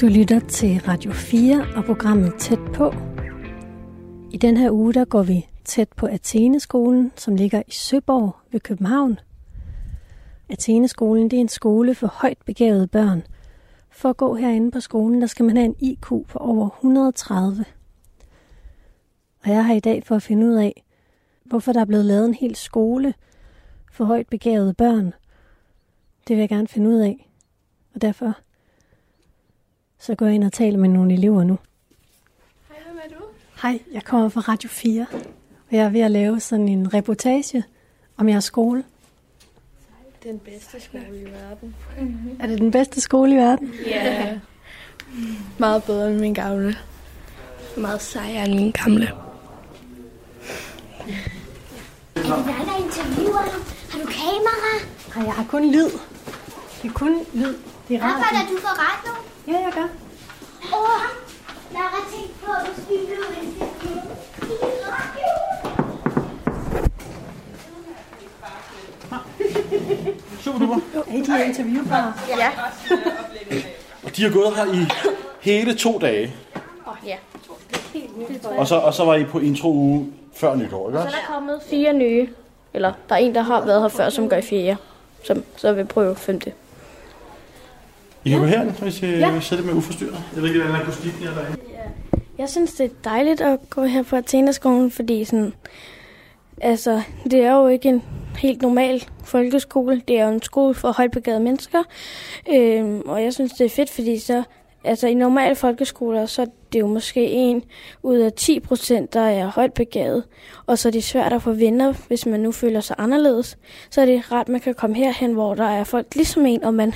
Du lytter til Radio 4 og programmet Tæt på. I den her uge der går vi tæt på Atheneskolen, som ligger i Søborg ved København. Atheneskolen det er en skole for højt begavede børn. For at gå herinde på skolen, der skal man have en IQ på over 130. Og jeg har i dag for at finde ud af, hvorfor der er blevet lavet en hel skole for højt begavede børn. Det vil jeg gerne finde ud af. Og derfor så går jeg ind og taler med nogle elever nu. Hej, hvem er du? Hej, jeg kommer fra Radio 4, og jeg er ved at lave sådan en reportage om jeres skole. Den bedste skole i verden. Er det den bedste skole i verden? Ja. Meget bedre end min gamle. Meget sejere end min gamle. Er det dig, der interviewer? Har du kamera? Nej, jeg har kun lyd. Det er kun lyd. Det er radio. Arbejder du for radio? Ja, jeg gør. Åh, jeg har tænkt på, at du skulle blive interviewet i radio. Super duper. Er I de her interviewbare? Og de har gået her i hele to dage. Ja. Og så, og så var I på intro uge før nytår, ikke Så er der kommet fire nye. Eller der er en, der har været her før, som gør i fjerde. Som så vil prøve femte. I kan gå herind, hvis I ja. sidder med uforstyrret. Jeg ved ikke, hvordan akustikken er derinde. Jeg synes, det er dejligt at gå her på Athenaskolen, fordi sådan, altså, det er jo ikke en helt normal folkeskole. Det er jo en skole for højtbegavede mennesker. Øhm, og jeg synes, det er fedt, fordi så, altså, i normale folkeskoler, så er det jo måske en ud af 10 procent, der er højtbegavet. Og så er det svært at få venner, hvis man nu føler sig anderledes. Så er det ret, man kan komme herhen, hvor der er folk ligesom en, og man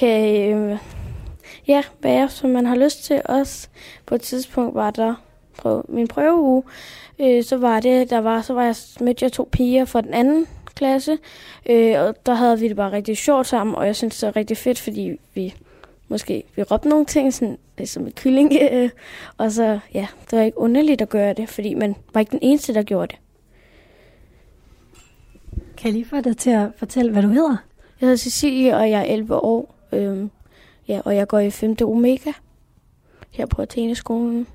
kan øh, ja, være, som man har lyst til. Også på et tidspunkt var der på min prøveuge, øh, så var det, der var, så var jeg, mødte jeg to piger fra den anden klasse, øh, og der havde vi det bare rigtig sjovt sammen, og jeg synes, det var rigtig fedt, fordi vi måske vi råbte nogle ting, sådan, som en kylling, øh, og så, ja, det var ikke underligt at gøre det, fordi man var ikke den eneste, der gjorde det. Kan jeg lige få dig til at fortælle, hvad du hedder? Jeg hedder Cecilie, og jeg er 11 år, Øhm, ja, og jeg går i 5. Omega her på Atheneskolen.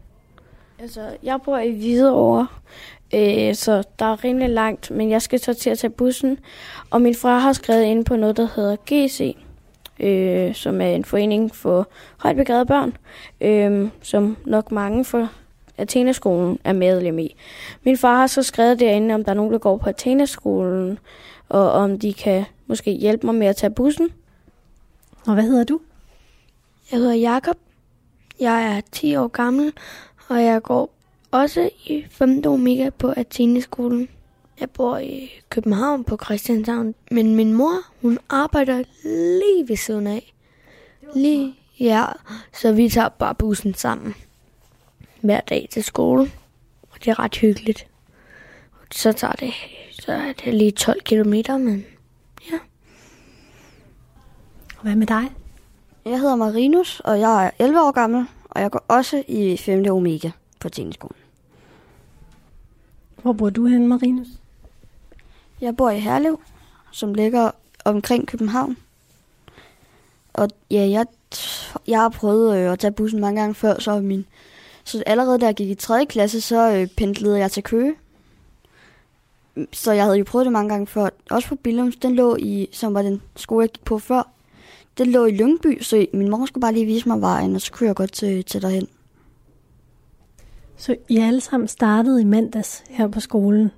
Altså, jeg bor i Hvidovre, øh, så der er rimelig langt, men jeg skal så til at tage bussen. Og min far har skrevet ind på noget, der hedder GC, øh, som er en forening for højt begravede børn, øh, som nok mange for Athenaskolen er medlem i. Min far har så skrevet derinde, om der er nogen, der går på Athenaskolen, og om de kan måske hjælpe mig med at tage bussen. Og hvad hedder du? Jeg hedder Jakob. Jeg er 10 år gammel, og jeg går også i 5. Omega på Atheneskolen. Jeg bor i København på Christianshavn, men min mor, hun arbejder lige ved siden af. Lige, ja, så vi tager bare bussen sammen hver dag til skole, og det er ret hyggeligt. Så tager det, så er det lige 12 kilometer, men hvad med dig? Jeg hedder Marinus, og jeg er 11 år gammel, og jeg går også i 5. Omega på Tæneskolen. Hvor bor du henne, Marinus? Jeg bor i Herlev, som ligger omkring København. Og ja, jeg, jeg har prøvet øh, at tage bussen mange gange før, så min... Så allerede da jeg gik i 3. klasse, så øh, pendlede jeg til Køge. Så jeg havde jo prøvet det mange gange før. Også på Billums, den lå i, som var den skole, jeg gik på før. Den lå i Lyngby, så min mor skulle bare lige vise mig vejen, og så kunne jeg godt til, til derhen. Så I alle sammen startede i mandags her på skolen.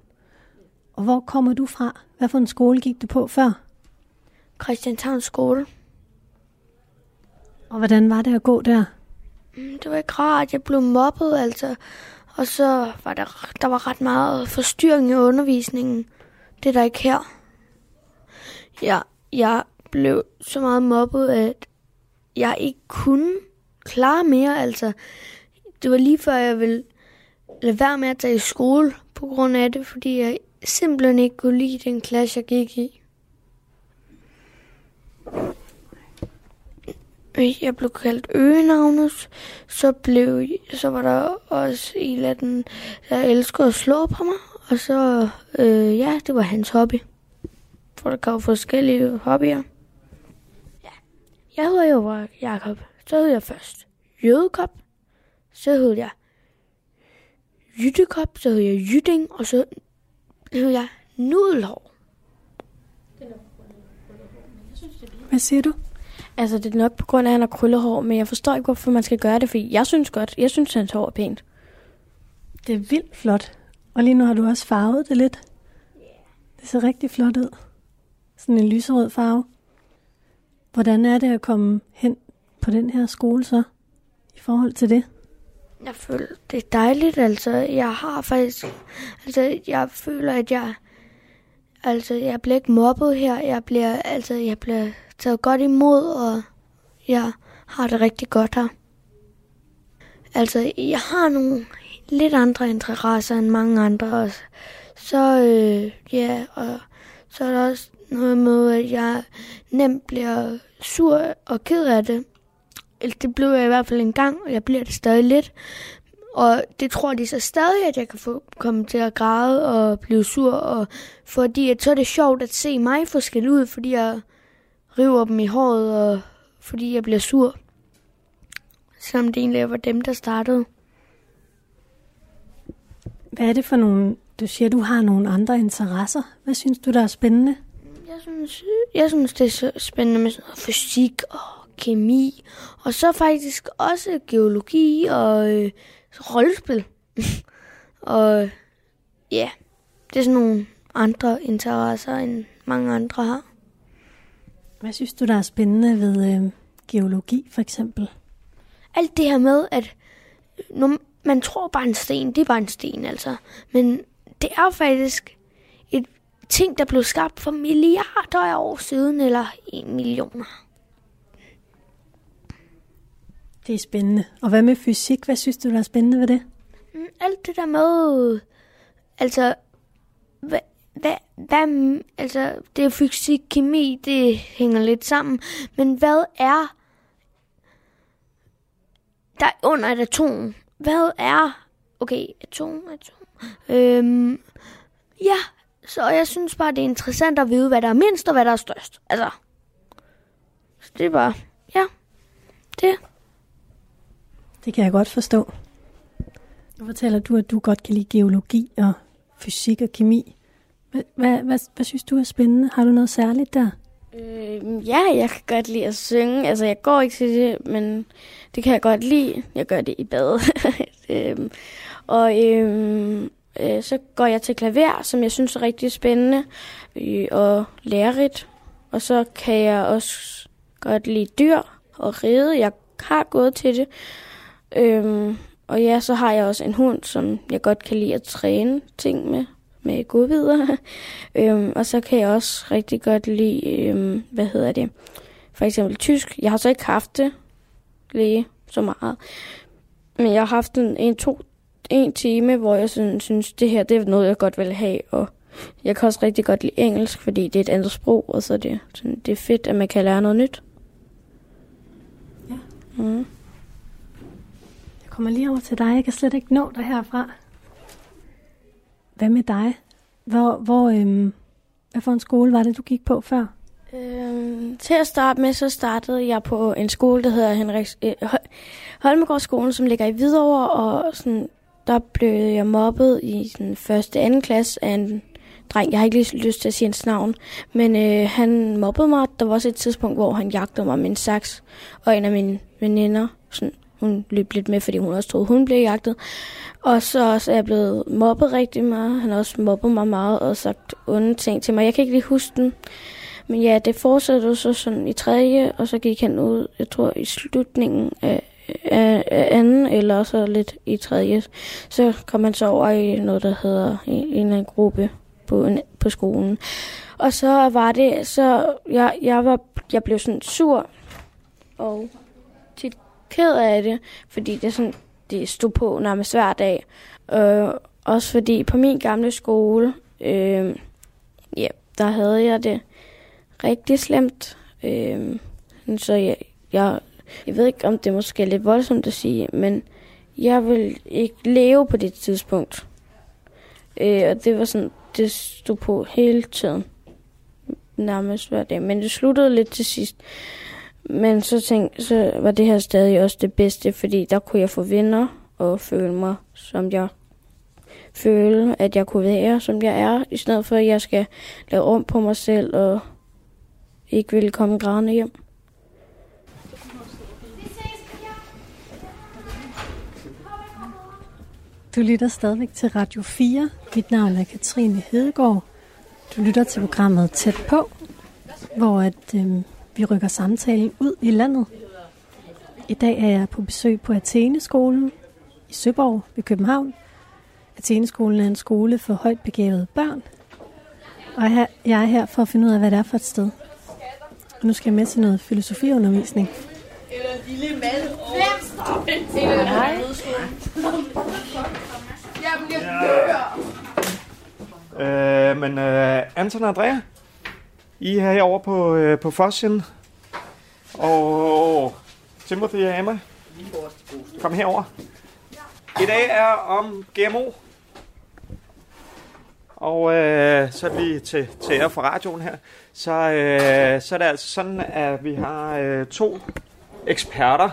Og hvor kommer du fra? Hvad for en skole gik du på før? Christianshavn skole. Og hvordan var det at gå der? Mm, Det var ikke rart, jeg blev mobbet, altså. Og så var der, der var ret meget forstyrring i undervisningen. Det er der ikke her. Ja, jeg blev så meget mobbet, at jeg ikke kunne klare mere, altså. Det var lige før, jeg ville lade være med at tage i skole på grund af det, fordi jeg simpelthen ikke kunne lide den klasse, jeg gik i. Jeg blev kaldt øgenavnet, så, blev, så var der også en af den, der elskede at slå på mig, og så, øh, ja, det var hans hobby. For der gav forskellige hobbyer. Jeg hedder jo Jakob, så hedder jeg først. Jødekop, så hed jeg Jyttekop, så hed jeg Jytting, og så hed jeg Nudelhår. Hvad siger du? Altså, det er nok på grund af, at han har krøllehår, men jeg forstår ikke, hvorfor man skal gøre det, fordi jeg synes godt, jeg synes, hans hår er pænt. Det er vildt flot. Og lige nu har du også farvet det lidt. Det ser rigtig flot ud. Sådan en lyserød farve. Hvordan er det at komme hen på den her skole så? I forhold til det? Jeg føler, det er dejligt, altså. Jeg har faktisk... Altså, jeg føler, at jeg... Altså, jeg bliver ikke mobbet her. Jeg bliver, altså, jeg bliver taget godt imod, og jeg har det rigtig godt her. Altså, jeg har nogle lidt andre interesser end mange andre også. Så, øh, ja, og så er der også noget med, at jeg nemt bliver sur og ked af det. Eller Det blev jeg i hvert fald en gang, og jeg bliver det stadig lidt. Og det tror de så stadig, at jeg kan få komme til at græde og blive sur. Og fordi at så er det sjovt at se mig få skæld ud, fordi jeg river dem i håret, og fordi jeg bliver sur. Selvom det egentlig var dem, der startede. Hvad er det for nogle... Du siger, du har nogle andre interesser. Hvad synes du, der er spændende? Jeg synes, jeg synes det er så spændende med sådan noget fysik og kemi. Og så faktisk også geologi og øh, rollespil. og ja, det er sådan nogle andre interesser, end mange andre har. Hvad synes du, der er spændende ved øh, geologi, for eksempel? alt det her med, at når man tror bare en sten, det er bare en sten altså. Men det er faktisk ting, der blev skabt for milliarder af år siden, eller en millioner. Det er spændende. Og hvad med fysik? Hvad synes du, der er spændende ved det? Mm, Alt det der med, altså, hvad, hvad, hvad, altså, det er fysik, kemi, det hænger lidt sammen. Men hvad er der er under et atom? Hvad er, okay, atom, atom, øhm, ja, så jeg synes bare, det er interessant at vide, hvad der er mindst og hvad der er størst. Altså, så det er bare, ja, det. Det kan jeg godt forstå. Nu fortæller du, at du godt kan lide geologi og fysik og kemi. Hvad, hvad, hvad, hvad synes du er spændende? Har du noget særligt der? Øh, ja, jeg kan godt lide at synge. Altså, jeg går ikke til det, men det kan jeg godt lide. Jeg gør det i bad. øhm, og øhm, øh, så går jeg til klaver, som jeg synes er rigtig spændende øh, og lærerigt. Og så kan jeg også godt lide dyr og ride. Jeg har gået til det. Øhm, og ja, så har jeg også en hund, som jeg godt kan lide at træne ting med, med godbidder. øhm, og så kan jeg også rigtig godt lide, øhm, hvad hedder det, for eksempel tysk. Jeg har så ikke haft det lige så meget. Men jeg har haft en, en, to, en time, hvor jeg sådan, synes, det her det er noget, jeg godt vil have. Og jeg kan også rigtig godt lide engelsk, fordi det er et andet sprog, og så er det, sådan, det er fedt, at man kan lære noget nyt. Ja. Mm. Jeg kommer lige over til dig. Jeg kan slet ikke nå dig herfra. Hvad med dig? Hvor, hvor, øhm, hvad for en skole var det, du gik på før? Øhm, til at starte med, så startede jeg på en skole, der hedder Henriks, øh, Hol- Holmegårdsskolen, som ligger i Hvidovre, og sådan, der blev jeg mobbet i den første anden klasse af en dreng. Jeg har ikke lige lyst til at sige hans navn, men øh, han mobbede mig. Der var også et tidspunkt, hvor han jagtede mig med en saks, og en af mine veninder, sådan, hun løb lidt med, fordi hun også troede, hun blev jagtet. Og så også er jeg blevet mobbet rigtig meget. Han har også mobbet mig meget og sagt onde ting til mig. Jeg kan ikke lige huske den. Men ja, det fortsatte så sådan i tredje, og så gik han ud, jeg tror i slutningen af, af anden, eller så lidt i tredje. Så kom han så over i noget, der hedder en eller anden gruppe på, en, på skolen. Og så var det, så jeg, jeg, var, jeg blev sådan sur og tit ked af det, fordi det, sådan, det stod på nærmest hver dag. Øh, også fordi på min gamle skole, øh, ja, der havde jeg det rigtig slemt. Øh, så jeg, jeg, jeg ved ikke, om det måske er lidt voldsomt at sige, men jeg vil ikke leve på det tidspunkt. Øh, og det var sådan, det stod på hele tiden. Nærmest hver dag. Men det sluttede lidt til sidst Men så, tænk, så var det her stadig også det bedste, fordi der kunne jeg få venner og føle mig, som jeg føle, at jeg kunne være, som jeg er, i stedet for, at jeg skal lave om på mig selv og ikke ville komme grædende hjem. Du lytter stadigvæk til Radio 4. Mit navn er Katrine Hedegaard. Du lytter til programmet Tæt på, hvor at, øh, vi rykker samtalen ud i landet. I dag er jeg på besøg på Atheneskolen i Søborg ved København. Atheneskolen er en skole for højt begavede børn. Og her, jeg er her for at finde ud af, hvad det er for et sted. Og nu skal jeg med til noget filosofiundervisning. Eller lille mand. Hej. Jeg bliver dør. Øh, men øh, Anton og Andrea, I er herovre på, øh, på Fossen. Og Timothy og Emma, kom herover. I dag er om GMO. Og øh, så lige til, til jer fra radioen her. Så, øh, så er det altså sådan, at vi har øh, to eksperter,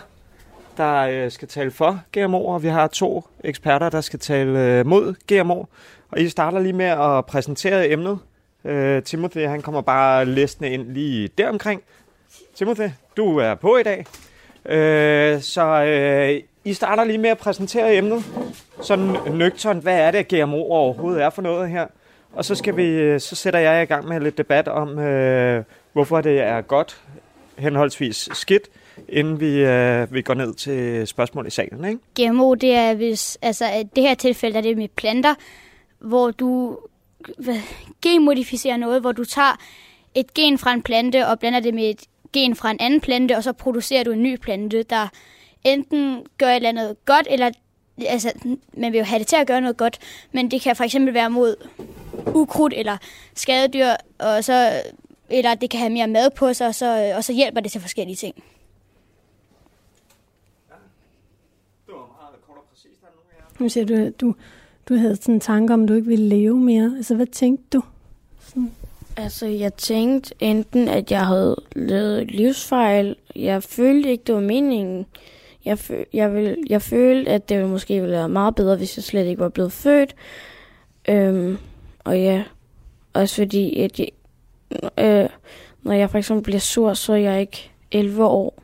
der øh, skal tale for GMO, og vi har to eksperter, der skal tale øh, mod GMO. Og I starter lige med at præsentere emnet. Øh, Timothy, han kommer bare læsende ind lige deromkring. Timothy, du er på i dag. Øh, så øh, I starter lige med at præsentere emnet. Sådan nøgtern, hvad er det, GMO overhovedet er for noget her? Og så, skal vi, øh, så sætter jeg i gang med lidt debat om, øh, hvorfor det er godt, henholdsvis skidt, inden vi, øh, vi går ned til spørgsmål i salen. Ikke? GMO, det er hvis, altså i det her tilfælde er det med planter, hvor du hvad, genmodificerer noget, hvor du tager et gen fra en plante og blander det med et gen fra en anden plante, og så producerer du en ny plante, der enten gør et eller andet godt, eller altså, man vil jo have det til at gøre noget godt, men det kan for eksempel være mod ukrudt eller skadedyr, og så, eller det kan have mere mad på sig, og så, og så hjælper det til forskellige ting. Nu siger du, at du, du havde sådan en tanke om, at du ikke ville leve mere. Altså, hvad tænkte du? Sådan. Altså, jeg tænkte enten, at jeg havde lavet livsfejl. Jeg følte ikke, det var meningen. Jeg, føl, jeg, vil, jeg følte, at det måske ville være meget bedre, hvis jeg slet ikke var blevet født. Øhm, og ja, også fordi, at jeg, øh, når jeg for eksempel bliver sur, så er jeg ikke 11 år.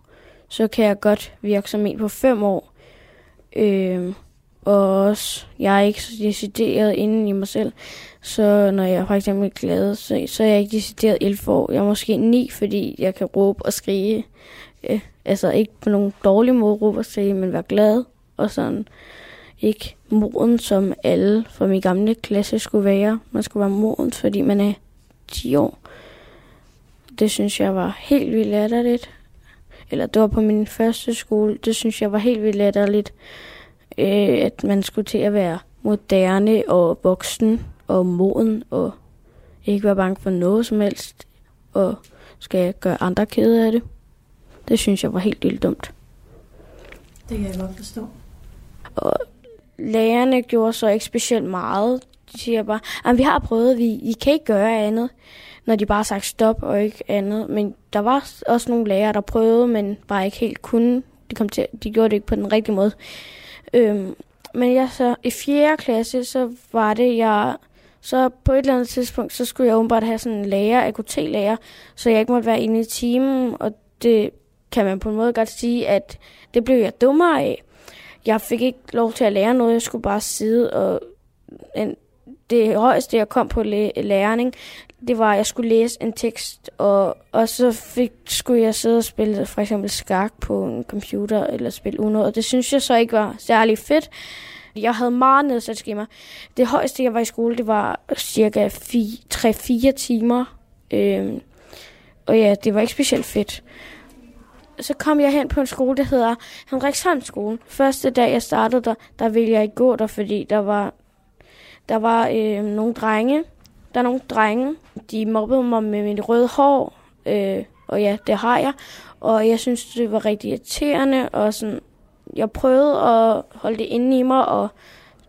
Så kan jeg godt virke som en på 5 år. Øhm, og også, jeg er ikke så decideret inden i mig selv. Så når jeg for eksempel er glad, så, så er jeg ikke decideret 11 år. Jeg er måske 9, fordi jeg kan råbe og skrige. Øh, altså ikke på nogen dårlig måde råbe og skrige, men være glad. Og sådan ikke moden, som alle fra min gamle klasse skulle være. Man skulle være moden, fordi man er 10 år. Det synes jeg var helt vildt latterligt. Eller det var på min første skole. Det synes jeg var helt vildt latterligt øh, at man skulle til at være moderne og voksen og moden og ikke være bange for noget som helst og skal gøre andre kede af det. Det synes jeg var helt vildt dumt. Det kan jeg godt forstå. Og lærerne gjorde så ikke specielt meget. De siger bare, at vi har prøvet, vi, I kan ikke gøre andet, når de bare sagt stop og ikke andet. Men der var også nogle lærere, der prøvede, men bare ikke helt kunne. De, kom til, de gjorde det ikke på den rigtige måde. Øhm, men jeg så i 4. klasse, så var det, jeg... Så på et eller andet tidspunkt, så skulle jeg åbenbart have sådan en lærer, AKT-lærer, så jeg ikke måtte være inde i timen, og det kan man på en måde godt sige, at det blev jeg dummere af. Jeg fik ikke lov til at lære noget, jeg skulle bare sidde og... Det højeste, jeg kom på læring, det var, at jeg skulle læse en tekst, og, og så fik, skulle jeg sidde og spille for eksempel skak på en computer, eller spille Uno, og det synes jeg så ikke var særlig fedt. Jeg havde meget nedsat skema. Det højeste, jeg var i skole, det var cirka 3-4 timer. Øhm, og ja, det var ikke specielt fedt. Så kom jeg hen på en skole, der hedder Henriksholm skole. Første dag, jeg startede der, der ville jeg ikke gå der, fordi der var, der var øh, nogle drenge, der er nogle drenge, de mobbede mig med mit røde hår, øh, og ja, det har jeg. Og jeg synes, det var rigtig irriterende, og sådan, jeg prøvede at holde det inde i mig, og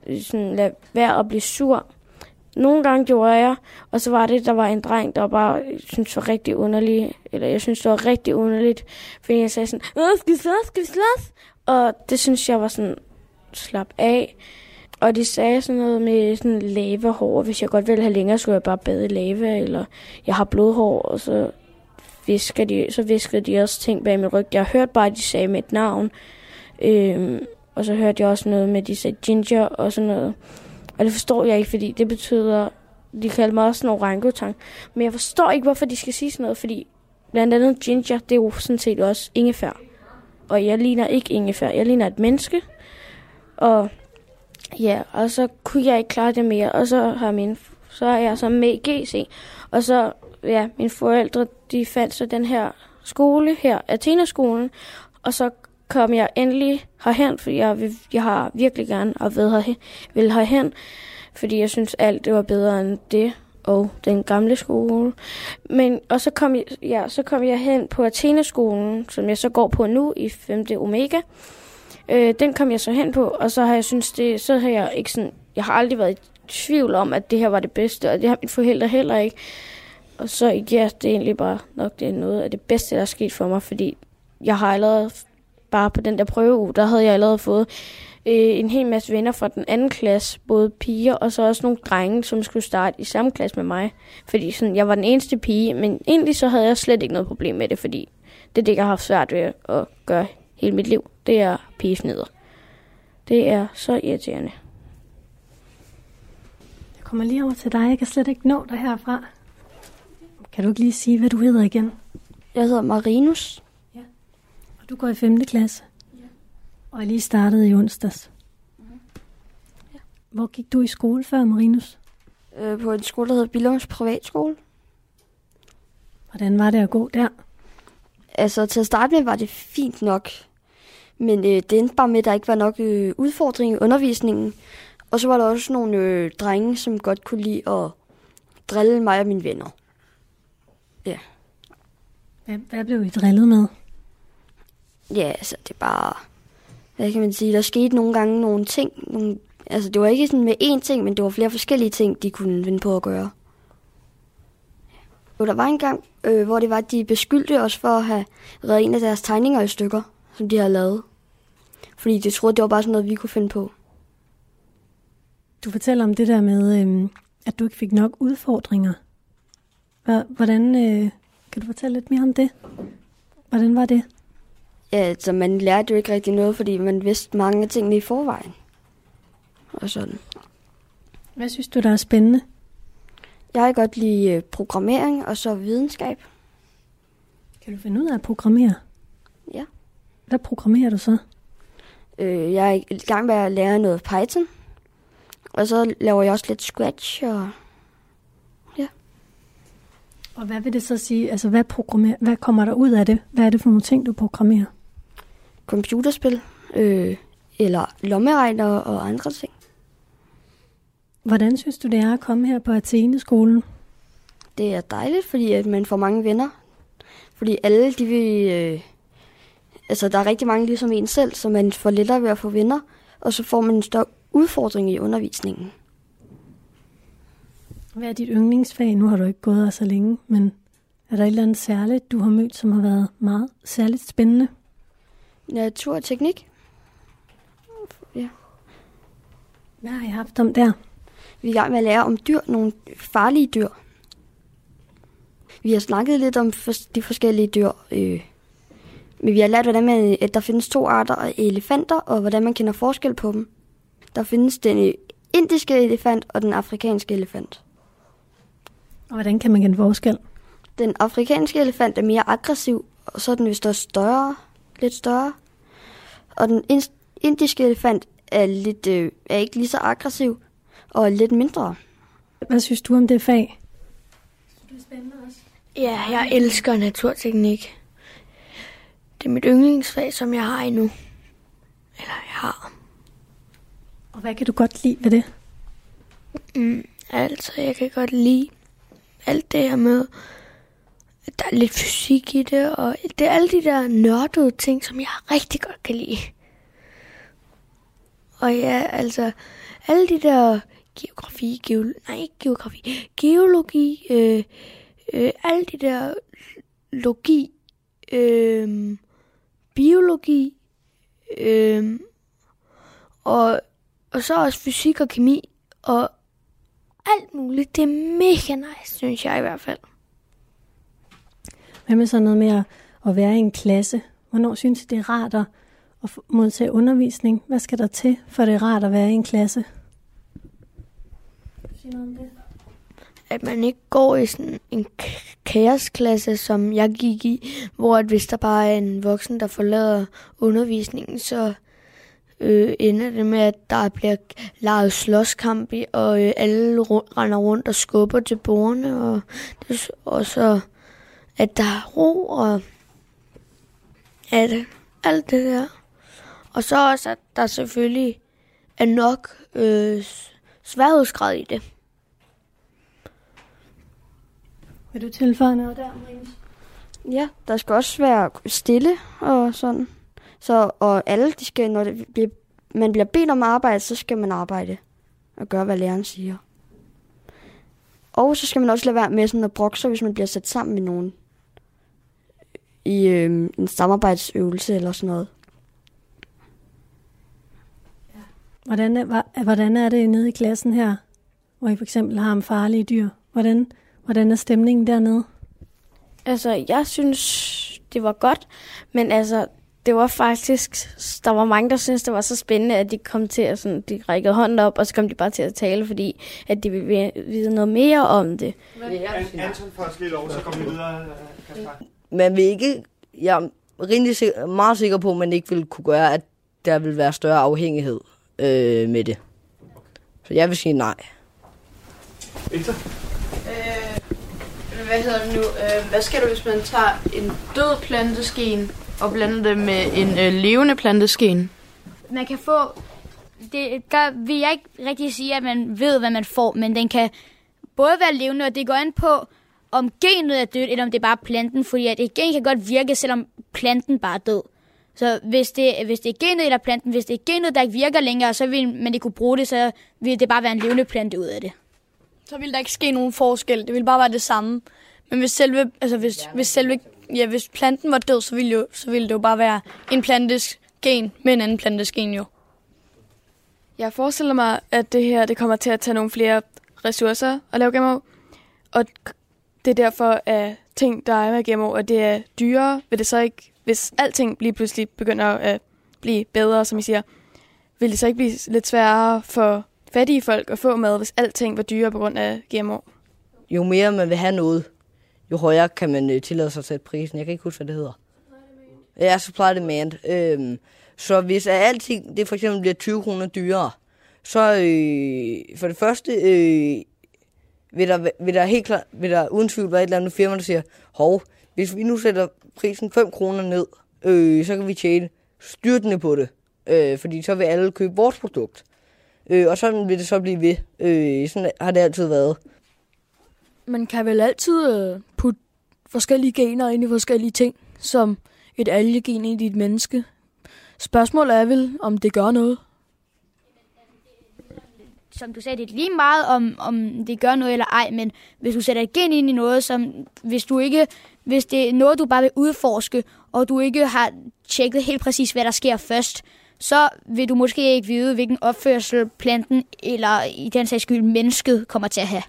øh, sådan lade være at blive sur. nogle gange gjorde jeg, og så var det, der var en dreng, der bare øh, synes var rigtig underlig, eller jeg synes, det var rigtig underligt, fordi jeg sagde sådan, skal vi slås, skal vi slås? Og det synes jeg var sådan, slap af. Og de sagde sådan noget med sådan lavahår, hvis jeg godt ville have længere, skulle jeg bare bade i lava, eller jeg har blodhår, og så visker de, så viskede de også ting bag min ryg. Jeg hørte bare, at de sagde mit navn. Øhm, og så hørte jeg også noget med, at de sagde ginger og sådan noget. Og det forstår jeg ikke, fordi det betyder, de kalder mig også en orangutang. Men jeg forstår ikke, hvorfor de skal sige sådan noget, fordi blandt andet ginger, det er jo sådan set også ingefær. Og jeg ligner ikke ingefær, jeg ligner et menneske. Og ja, og så kunne jeg ikke klare det mere, og så har min, så er jeg så med i GC. Og så, ja, mine forældre, de fandt så den her skole her, Athena-skolen, og så kom jeg endelig herhen, for jeg, vil- jeg har virkelig gerne og ved herhen, vil herhen, fordi jeg synes alt det var bedre end det og den gamle skole. Men, og så kom, jeg, ja, så kom jeg hen på Athena-skolen, som jeg så går på nu i 5. Omega. Øh, den kom jeg så hen på, og så har jeg synes det, så har jeg ikke sådan, jeg har aldrig været i tvivl om, at det her var det bedste, og det har mine forældre heller ikke. Og så ja, det er egentlig bare nok det er noget af det bedste, der er sket for mig, fordi jeg har allerede bare på den der prøveuge, der havde jeg allerede fået øh, en hel masse venner fra den anden klasse, både piger og så også nogle drenge, som skulle starte i samme klasse med mig. Fordi sådan, jeg var den eneste pige, men egentlig så havde jeg slet ikke noget problem med det, fordi det er det, jeg har haft svært ved at gøre hele mit liv. Det er pigefnider. Det er så irriterende. Jeg kommer lige over til dig. Jeg kan slet ikke nå dig herfra. Kan du ikke lige sige, hvad du hedder igen? Jeg hedder Marinus. Og du går i 5. klasse. Ja. Og er lige startet i onsdags. Ja. Hvor gik du i skole før, Marinus? Øh, på en skole, der hedder Billums Privatskole. Hvordan var det at gå der? Altså, til at starte med var det fint nok. Men øh, det endte bare med, at der ikke var nok øh, udfordring i undervisningen. Og så var der også nogle øh, drenge, som godt kunne lide at drille mig og mine venner. Hvad, hvad blev I drillet med? Ja, altså, det er bare... Hvad kan man sige? Der skete nogle gange nogle ting. Nogle, altså, det var ikke sådan med én ting, men det var flere forskellige ting, de kunne vinde på at gøre. Jo, der var en gang, øh, hvor det var, at de beskyldte os for at have reddet en af deres tegninger i stykker, som de havde lavet. Fordi de troede, det var bare sådan noget, vi kunne finde på. Du fortæller om det der med, øhm, at du ikke fik nok udfordringer. Hvordan, øh, kan du fortælle lidt mere om det? Hvordan var det? Ja, altså, man lærte jo ikke rigtig noget, fordi man vidste mange af tingene i forvejen. Og sådan. Hvad synes du, der er spændende? Jeg kan godt lide øh, programmering og så videnskab. Kan du finde ud af at programmere? Ja. Hvad programmerer du så? Øh, jeg er i gang med at lære noget Python. Og så laver jeg også lidt Scratch og Og hvad vil det så sige? Altså, hvad, programmer, hvad kommer der ud af det? Hvad er det for nogle ting, du programmerer? computerspil. Øh, eller lommeregner og andre ting. Hvordan synes du, det er at komme her på Athene-skolen? Det er dejligt, fordi at man får mange venner. Fordi alle, de vil... Øh, altså, der er rigtig mange ligesom en selv, så man får lettere ved at få venner. Og så får man en større udfordring i undervisningen. Hvad er dit yndlingsfag? Nu har du ikke gået her så længe, men er der et eller andet særligt, du har mødt, som har været meget særligt spændende? Natur og teknik. Hvad har I haft om der? Vi er i gang med at lære om dyr, nogle farlige dyr. Vi har snakket lidt om de forskellige dyr. Øh, men vi har lært, hvordan man, at der findes to arter af elefanter, og hvordan man kender forskel på dem. Der findes den indiske elefant og den afrikanske elefant. Og hvordan kan man kende forskel? Den afrikanske elefant er mere aggressiv, og så er den vist også større, lidt større. Og den indiske elefant er, lidt, øh, er ikke lige så aggressiv, og er lidt mindre. Hvad synes du om det fag? Ja, jeg elsker naturteknik. Det er mit yndlingsfag, som jeg har endnu. Eller jeg har. Og hvad kan du godt lide ved det? Mm, altså, jeg kan godt lide alt det her med, at der er lidt fysik i det, og det er alle de der nørdede ting, som jeg rigtig godt kan lide. Og ja, altså, alle de der geografi, geol nej ikke geografi, geologi, øh, øh, alt det der logi, øh, biologi, øh, og, og så også fysik og kemi, og alt muligt. Det er mega nice, synes jeg i hvert fald. Hvad med sådan noget med at, at være i en klasse? Hvornår synes I, det er rart at, at modtage undervisning? Hvad skal der til, for det er rart at være i en klasse? Sig noget om det. At man ikke går i sådan en kaosklasse, som jeg gik i, hvor at hvis der bare er en voksen, der forlader undervisningen, så øh, ender det med, at der bliver lavet slåskamp, i, og øh, alle ru- render rundt og skubber til bordene, og, det, og så at der er ro, og at alt det der. Og så også, at der selvfølgelig er nok øh, sværhedsgrad i det. Vil du tilføje noget der, Marines? Ja, der skal også være stille og sådan. Så, og alle, de skal, når det bliver, man bliver bedt om at arbejde, så skal man arbejde og gøre, hvad læreren siger. Og så skal man også lade være med sådan at brokke sig, hvis man bliver sat sammen med nogen i øh, en samarbejdsøvelse eller sådan noget. Hvordan er, hvordan er det nede i klassen her, hvor I for eksempel har om farlige dyr? Hvordan, hvordan er stemningen dernede? Altså, jeg synes, det var godt, men altså, det var faktisk, der var mange, der syntes, det var så spændende, at de kom til at sådan, de rækkede hånden op, og så kom de bare til at tale, fordi at de ville vi- vide noget mere om det. Anton får os lige lov, så kommer vi videre. Kasper. Man vil ikke, jeg er rimelig sikker, meget sikker på, at man ikke vil kunne gøre, at der vil være større afhængighed øh, med det. Så jeg vil sige nej. Victor? Øh, hvad hedder det nu? Øh, hvad sker der, hvis man tager en død plantesken og blander det med en øh, levende plantesken? Man kan få... Det, der vil jeg ikke rigtig sige, at man ved, hvad man får, men den kan både være levende, og det går an på, om genet er dødt, eller om det er bare planten, fordi at et gen kan godt virke, selvom planten bare er død. Så hvis det, hvis det er genet eller planten, hvis det er genet, der ikke virker længere, så vil man ikke kunne bruge det, så vil det bare være en levende plante ud af det. så ville der ikke ske nogen forskel. Det ville bare være det samme. Men hvis selve, altså hvis, hvis selve, ja, hvis planten var død, så ville, jo, så ville det jo bare være en plantes gen med en anden plantes gen jo. Jeg forestiller mig, at det her det kommer til at tage nogle flere ressourcer at lave GMO. Og det er derfor, at ting, der er med GMO, at det er dyrere, vil det så ikke, hvis alting lige pludselig begynder at blive bedre, som I siger, vil det så ikke blive lidt sværere for fattige folk at få mad, hvis alting var dyrere på grund af GMO? Jo mere man vil have noget, jo højere kan man øh, tillade sig at sætte prisen. Jeg kan ikke huske, hvad det hedder. Ja, supply and demand. Øhm, så hvis alting det for eksempel bliver 20 kroner dyrere, så øh, for det første øh, vil, der, vil der helt klart, vil der uden tvivl være et eller andet firma, der siger, hov, hvis vi nu sætter prisen 5 kroner ned, øh, så kan vi tjene styrtende på det. Øh, fordi så vil alle købe vores produkt. Øh, og sådan vil det så blive ved. Øh, sådan har det altid været. Man kan vel altid øh, putte forskellige gener ind i forskellige ting, som et algegen ind i et menneske. Spørgsmålet er vel, om det gør noget. som du sagde, det er lige meget om, om det gør noget eller ej, men hvis du sætter et gen ind i noget, som hvis du ikke, hvis det er noget, du bare vil udforske, og du ikke har tjekket helt præcis, hvad der sker først, så vil du måske ikke vide, hvilken opførsel planten eller i den sags skyld mennesket kommer til at have.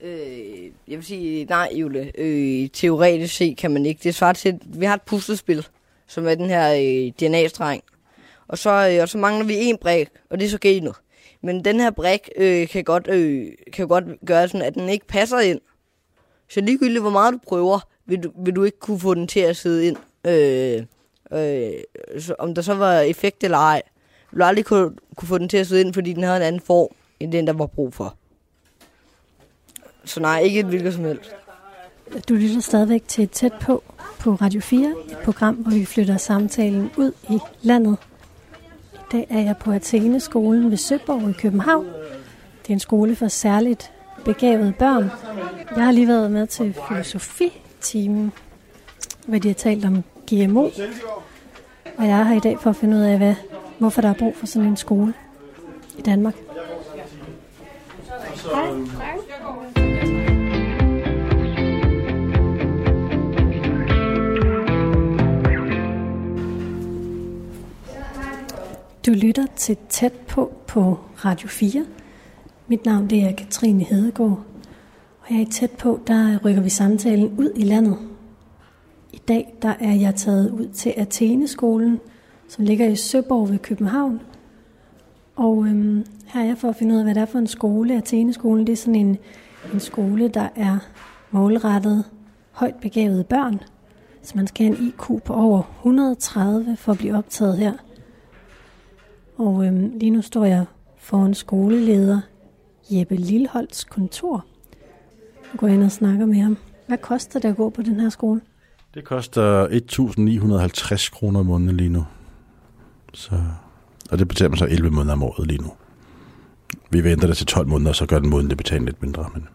Øh, jeg vil sige, nej, Jule. Øh, teoretisk set kan man ikke. Det svarer til, vi har et puslespil, som er den her øh, DNA-streng. Og så, øh, og så mangler vi en brik, og det er så genet. Men den her brik øh, kan, godt, øh, kan godt gøre sådan, at den ikke passer ind. Så ligegyldigt hvor meget du prøver, vil du, vil du ikke kunne få den til at sidde ind. Øh, øh, så, om der så var effekt eller ej. Vil du aldrig kunne, kunne få den til at sidde ind, fordi den havde en anden form, end den, der var brug for. Så nej, ikke et hvilket som helst. Du lytter stadigvæk til Tæt på på Radio 4, et program, hvor vi flytter samtalen ud i landet. I dag er jeg på Athene-skolen ved Søborg i København. Det er en skole for særligt begavede børn. Jeg har lige været med til filosofi-timen, hvor de har talt om GMO. Og jeg er her i dag for at finde ud af, hvad, hvorfor der er brug for sådan en skole i Danmark. Så, Du lytter til Tæt på på Radio 4. Mit navn det er Katrine Hedegaard. Og her i Tæt på, der rykker vi samtalen ud i landet. I dag der er jeg taget ud til Atheneskolen, som ligger i Søborg ved København. Og øhm, her er jeg for at finde ud af, hvad det er for en skole. Atheneskolen det er sådan en, en skole, der er målrettet højt begavede børn. Så man skal have en IQ på over 130 for at blive optaget her. Og øhm, lige nu står jeg foran skoleleder Jeppe Lilholds kontor. Jeg går ind og snakker med ham. Hvad koster det at gå på den her skole? Det koster 1.950 kroner om måneden lige nu. Så, og det betaler man så 11 måneder om året lige nu. Vi venter det til 12 måneder, så gør den måneden det betaler lidt mindre. Men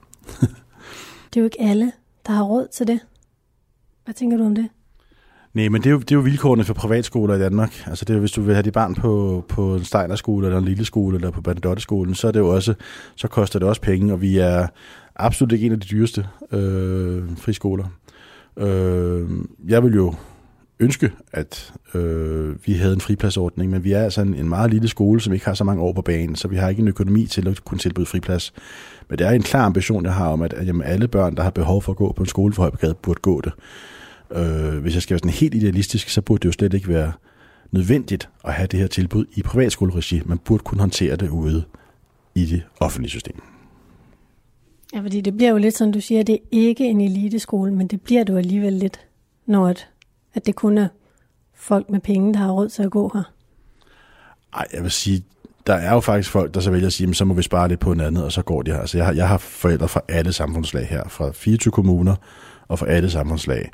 Det er jo ikke alle, der har råd til det. Hvad tænker du om det? Nej, men det er, jo, det er jo vilkårene for privatskoler i Danmark. Altså det er, hvis du vil have dit barn på, på en Steiner-skole, eller en lille skole, eller på Bernadotte-skolen, så, er det jo også, så koster det også penge, og vi er absolut ikke en af de dyreste øh, friskoler. Øh, jeg vil jo ønske, at øh, vi havde en fripladsordning, men vi er altså en, en meget lille skole, som ikke har så mange år på banen, så vi har ikke en økonomi til at kunne tilbyde friplads. Men det er en klar ambition, jeg har om, at, at jamen, alle børn, der har behov for at gå på en skole for højbegade, burde gå det. Øh, hvis jeg skal være sådan helt idealistisk, så burde det jo slet ikke være nødvendigt at have det her tilbud i privatskoleregi. Man burde kunne håndtere det ude i det offentlige system. Ja, fordi det bliver jo lidt sådan, du siger, det er ikke en eliteskole, men det bliver du alligevel lidt, når at, at det kun er folk med penge, der har råd til at gå her. Ej, jeg vil sige, der er jo faktisk folk, der så vælger at sige, så må vi spare lidt på noget andet, og så går de her. Altså, jeg har, jeg har forældre fra alle samfundslag her, fra 24 kommuner og fra alle samfundslag.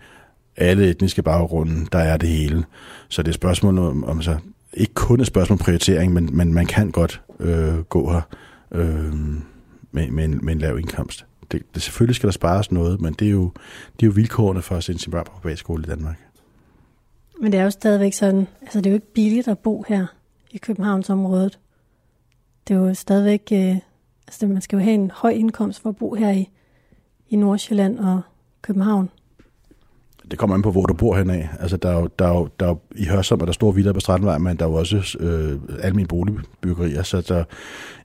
Alle etniske baggrunde, der er det hele. Så det er spørgsmål om, om så, ikke kun et spørgsmål om prioritering, men, men man kan godt øh, gå her øh, med, med, en, med en lav indkomst. Det, det, selvfølgelig skal der spares noget, men det er jo, det er jo vilkårene for at sende sin børn på privatskole i Danmark. Men det er jo stadigvæk sådan, altså det er jo ikke billigt at bo her i Københavnsområdet. Det er jo stadigvæk, øh, altså man skal jo have en høj indkomst for at bo her i, i Nordsjælland og København. Det kommer an på, hvor du bor henad. Altså, der er jo, der er jo, der er jo, I Hørsholm er der store villaer på Strandvej, men der er jo også øh, almindelige boligbyggerier, så der,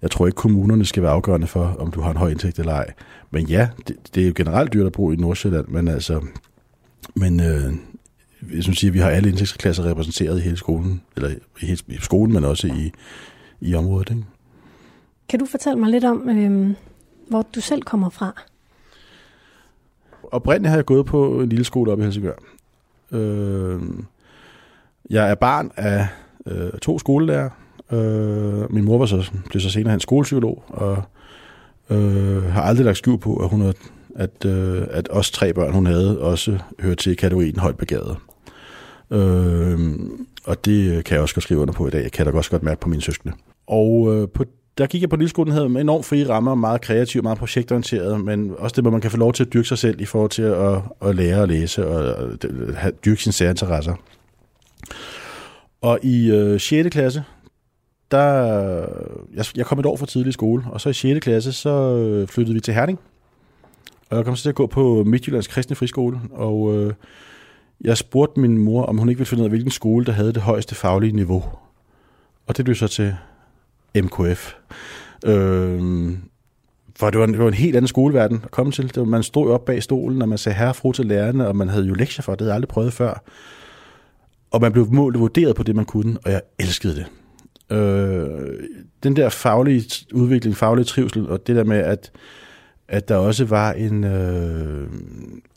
jeg tror ikke, kommunerne skal være afgørende for, om du har en høj indtægt eller ej. Men ja, det, det er jo generelt dyrt at bo i Nordsjælland, men altså, men øh, hvis synes, siger, at vi har alle indtægtsklasser repræsenteret i hele skolen, eller i hele i skolen, men også i, i området. Ikke? Kan du fortælle mig lidt om, øh, hvor du selv kommer fra? Oprindeligt har jeg gået på en lille skole op i Helsingør. Øh, jeg er barn af øh, to skolelærer. Øh, min mor var så, blev så senere en skolepsykolog, og øh, har aldrig lagt skjul på, at hun havde, at, øh, at os tre børn, hun havde, også hørte til kategorien højt begavet. Øh, og det kan jeg også godt skrive under på i dag. Jeg kan da også godt mærke på mine søskende. Og øh, på der gik jeg på lilleskolen, havde enormt frie rammer, meget kreativ, meget projektorienteret, men også det, hvor man kan få lov til at dyrke sig selv i forhold til at, at lære at læse og at dyrke sine særinteresser. Og i øh, 6. klasse, der, jeg, jeg kom et år for tidlig i skole, og så i 6. klasse, så øh, flyttede vi til Herning. Og jeg kom så til at gå på Midtjyllands Kristne Friskole, og øh, jeg spurgte min mor, om hun ikke ville finde ud af, hvilken skole, der havde det højeste faglige niveau. Og det blev så til MKF. Øh, for det var, en, det var en helt anden skoleverden at komme til. Det var, man stod op bag stolen, og man sagde herre fru til lærerne, og man havde jo lektier for det, havde jeg aldrig prøvet før. Og man blev målt og vurderet på det, man kunne, og jeg elskede det. Øh, den der faglige udvikling, faglige trivsel, og det der med, at, at der også var en, øh,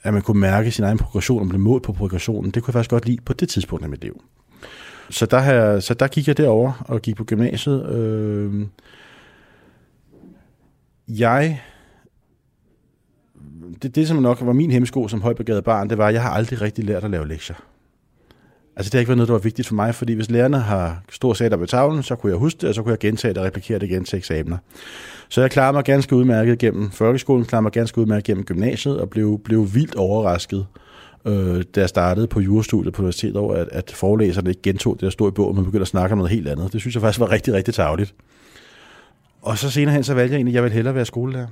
at man kunne mærke sin egen progression, og blive målt på progressionen, det kunne jeg faktisk godt lide på det tidspunkt af mit liv. Så der, her, så der gik jeg derover og gik på gymnasiet. Øh, jeg det, det, som nok var min hemmesko som højbegavet barn, det var, at jeg har aldrig rigtig lært at lave lektier. Altså det har ikke været noget, der var vigtigt for mig, fordi hvis lærerne har stort sat på tavlen, så kunne jeg huske det, og så kunne jeg gentage det og replikere det igen til eksamener. Så jeg klarede mig ganske udmærket gennem folkeskolen, klarede mig ganske udmærket gennem gymnasiet, og blev, blev vildt overrasket øh, Øh, da jeg startede på jurastudiet på universitetet over, at, at forelæserne ikke gentog det, der stod i bogen, men begyndte at snakke om noget helt andet. Det synes jeg faktisk var rigtig, rigtig tageligt. Og så senere hen, så valgte jeg egentlig, at jeg vil hellere være skolelærer.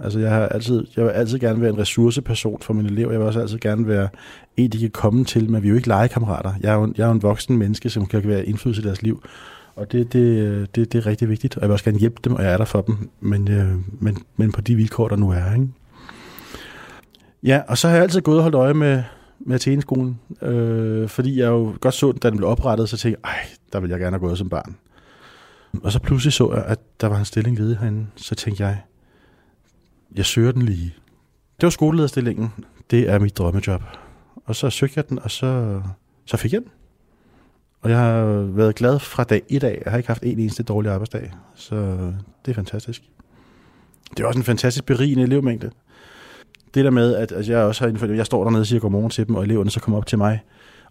Altså, jeg, har altid, jeg vil altid gerne være en ressourceperson for mine elever. Jeg vil også altid gerne være en, de kan komme til, men vi er jo ikke legekammerater. Jeg er jo, jeg er jo en voksen menneske, som kan være indflydelse i deres liv. Og det, det, det, det er rigtig vigtigt. Og jeg vil også gerne hjælpe dem, og jeg er der for dem. Men, øh, men, men på de vilkår, der nu er. Ikke? Ja, og så har jeg altid gået og holdt øje med, med Atheneskolen. Øh, fordi jeg jo godt så den, da den blev oprettet, så tænkte jeg, ej, der vil jeg gerne have gået som barn. Og så pludselig så jeg, at der var en stilling ledig herinde. Så tænkte jeg, jeg søger den lige. Det var skolelederstillingen. Det er mit drømmejob. Og så søgte jeg den, og så, så fik jeg den. Og jeg har været glad fra dag i dag. Jeg har ikke haft en eneste dårlig arbejdsdag. Så det er fantastisk. Det er også en fantastisk berigende elevmængde. Det der med, at altså jeg også har indført, jeg står dernede og siger godmorgen til dem, og eleverne så kommer op til mig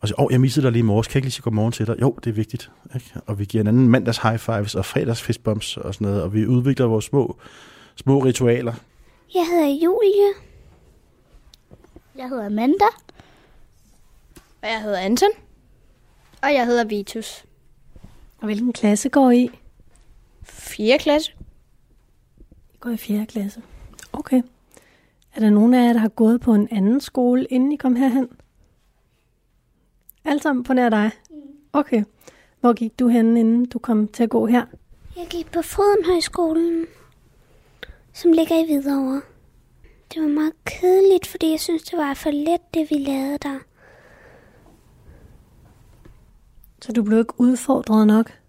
og siger, åh, oh, jeg missede dig lige i morges, kan jeg ikke lige sige godmorgen til dig? Jo, det er vigtigt. Ikke? Og vi giver en anden mandags high fives og fredags fistbumps og sådan noget, og vi udvikler vores små, små ritualer. Jeg hedder Julie. Jeg hedder Amanda. Og jeg hedder Anton. Og jeg hedder Vitus. Og hvilken klasse går I? 4. klasse. I går i 4. klasse. Okay. Er der nogen af jer, der har gået på en anden skole, inden I kom herhen? Alt sammen på nær dig? Okay. Hvor gik du hen, inden du kom til at gå her? Jeg gik på Frodenhøjskolen, som ligger i Hvidovre. Det var meget kedeligt, fordi jeg synes, det var for let, det vi lavede der. Så du blev ikke udfordret nok?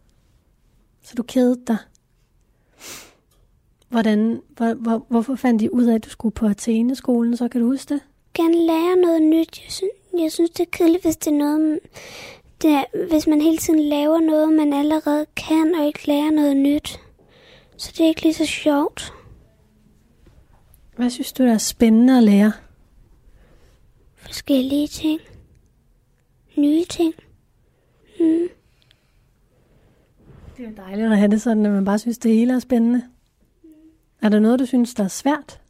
Så du kedede dig? Hvordan, hvor, hvor, hvorfor fandt I ud af, at du skulle på Athene-skolen, så kan du huske det? Gerne lære noget nyt. Jeg synes, jeg synes det er kedeligt, hvis det er noget, det hvis man hele tiden laver noget, man allerede kan, og ikke lærer noget nyt. Så det er ikke lige så sjovt. Hvad synes du, der er spændende at lære? Forskellige ting. Nye ting. Mm. Det er jo dejligt at have det sådan, at man bare synes, det hele er spændende. Er der noget, du synes, der er svært?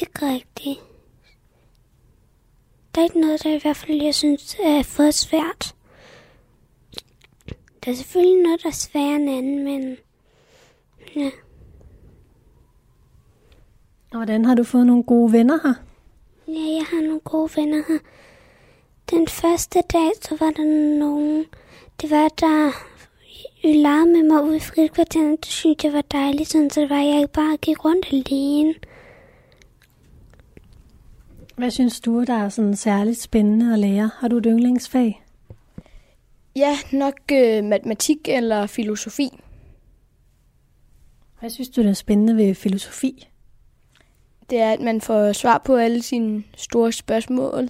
Ikke rigtigt. Der er ikke noget, der i hvert fald, jeg synes, er for svært. Der er selvfølgelig noget, der er sværere end anden, men ja. Og hvordan har du fået nogle gode venner her? Ja, jeg har nogle gode venner her. Den første dag, så var der nogen, det var der I legede med mig ude i frikvarteren. Det synes jeg var dejligt, sådan, så det var, at jeg ikke bare gik rundt alene. Hvad synes du, der er sådan særligt spændende at lære? Har du et yndlingsfag? Ja, nok øh, matematik eller filosofi. Hvad synes du, der er spændende ved filosofi? Det er, at man får svar på alle sine store spørgsmål.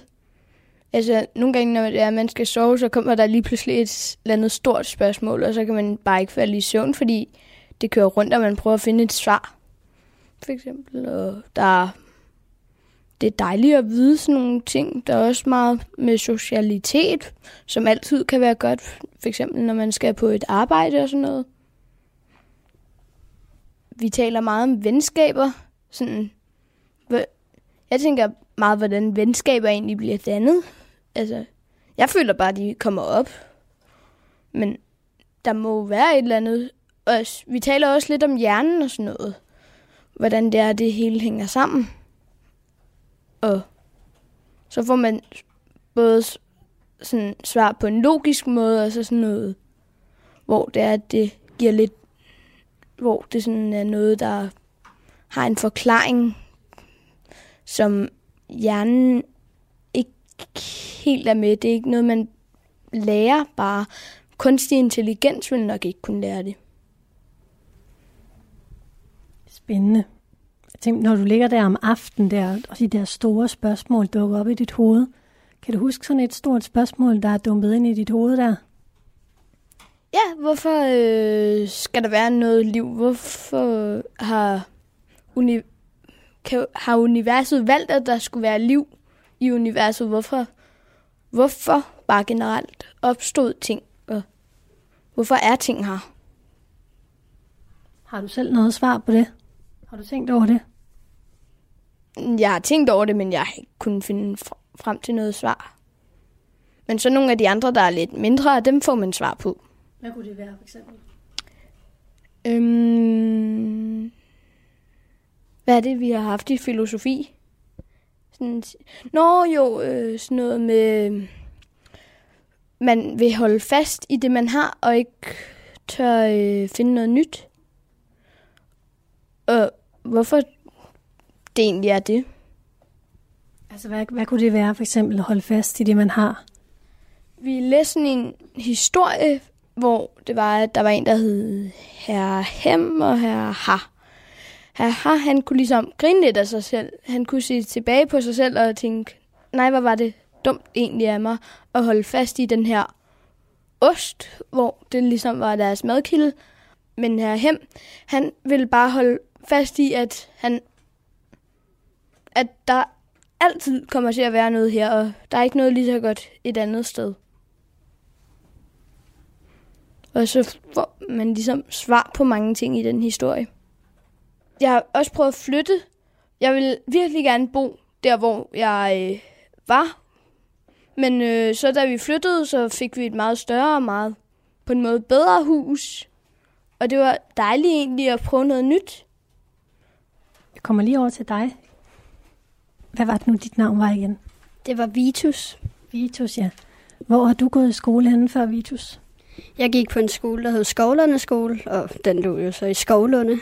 Altså, nogle gange, når det er, man skal sove, så kommer der lige pludselig et eller andet stort spørgsmål, og så kan man bare ikke falde i søvn, fordi det kører rundt, og man prøver at finde et svar. For eksempel, og der er det er dejligt at vide sådan nogle ting. Der er også meget med socialitet, som altid kan være godt. For eksempel, når man skal på et arbejde og sådan noget. Vi taler meget om venskaber. Sådan, jeg tænker meget, hvordan venskaber egentlig bliver dannet. Altså, jeg føler bare, at de kommer op. Men der må være et eller andet. Og vi taler også lidt om hjernen og sådan noget. Hvordan det er, det hele hænger sammen. Og så får man både sådan svar på en logisk måde, og så sådan noget, hvor det er, at det giver lidt, hvor det sådan er noget, der har en forklaring, som hjernen ikke helt er med. Det er ikke noget, man lærer bare. Kunstig intelligens vil nok ikke kunne lære det. Spændende. Jeg tænkte, når du ligger der om aftenen der, og de der store spørgsmål dukker op i dit hoved, kan du huske sådan et stort spørgsmål, der er dumpet ind i dit hoved der? Ja, hvorfor øh, skal der være noget liv? Hvorfor har, uni- kan, har universet valgt, at der skulle være liv i universet? Hvorfor, hvorfor bare generelt opstod ting? Og hvorfor er ting her? Har du selv noget svar på det? Har du tænkt over det? Jeg har tænkt over det, men jeg har ikke kunnet finde frem til noget svar. Men så nogle af de andre, der er lidt mindre, dem får man svar på. Hvad kunne det være, for eksempel? Øhm, hvad er det, vi har haft i filosofi? Sådan, nå jo, øh, sådan noget med, man vil holde fast i det, man har, og ikke tør øh, finde noget nyt. Og hvorfor det egentlig er det? Altså, hvad, hvad kunne det være, for eksempel at holde fast i det, man har? Vi læste en historie, hvor det var, at der var en, der hed Herr Hem og Herr Ha haha, han kunne ligesom grine lidt af sig selv. Han kunne se tilbage på sig selv og tænke, nej, hvor var det dumt egentlig af mig at holde fast i den her ost, hvor det ligesom var deres madkilde. Men her Hem, han ville bare holde fast i, at han at der altid kommer til at være noget her, og der er ikke noget lige så godt et andet sted. Og så får man ligesom svar på mange ting i den historie. Jeg har også prøvet at flytte. Jeg vil virkelig gerne bo der, hvor jeg øh, var. Men øh, så da vi flyttede, så fik vi et meget større og meget på en måde bedre hus. Og det var dejligt egentlig at prøve noget nyt. Jeg kommer lige over til dig. Hvad var det nu, dit navn var igen? Det var Vitus. Vitus, ja. Hvor har du gået i skole henne før Vitus? Jeg gik på en skole, der hed Skovlunde Skole, og den lå jo så i Skovlunde.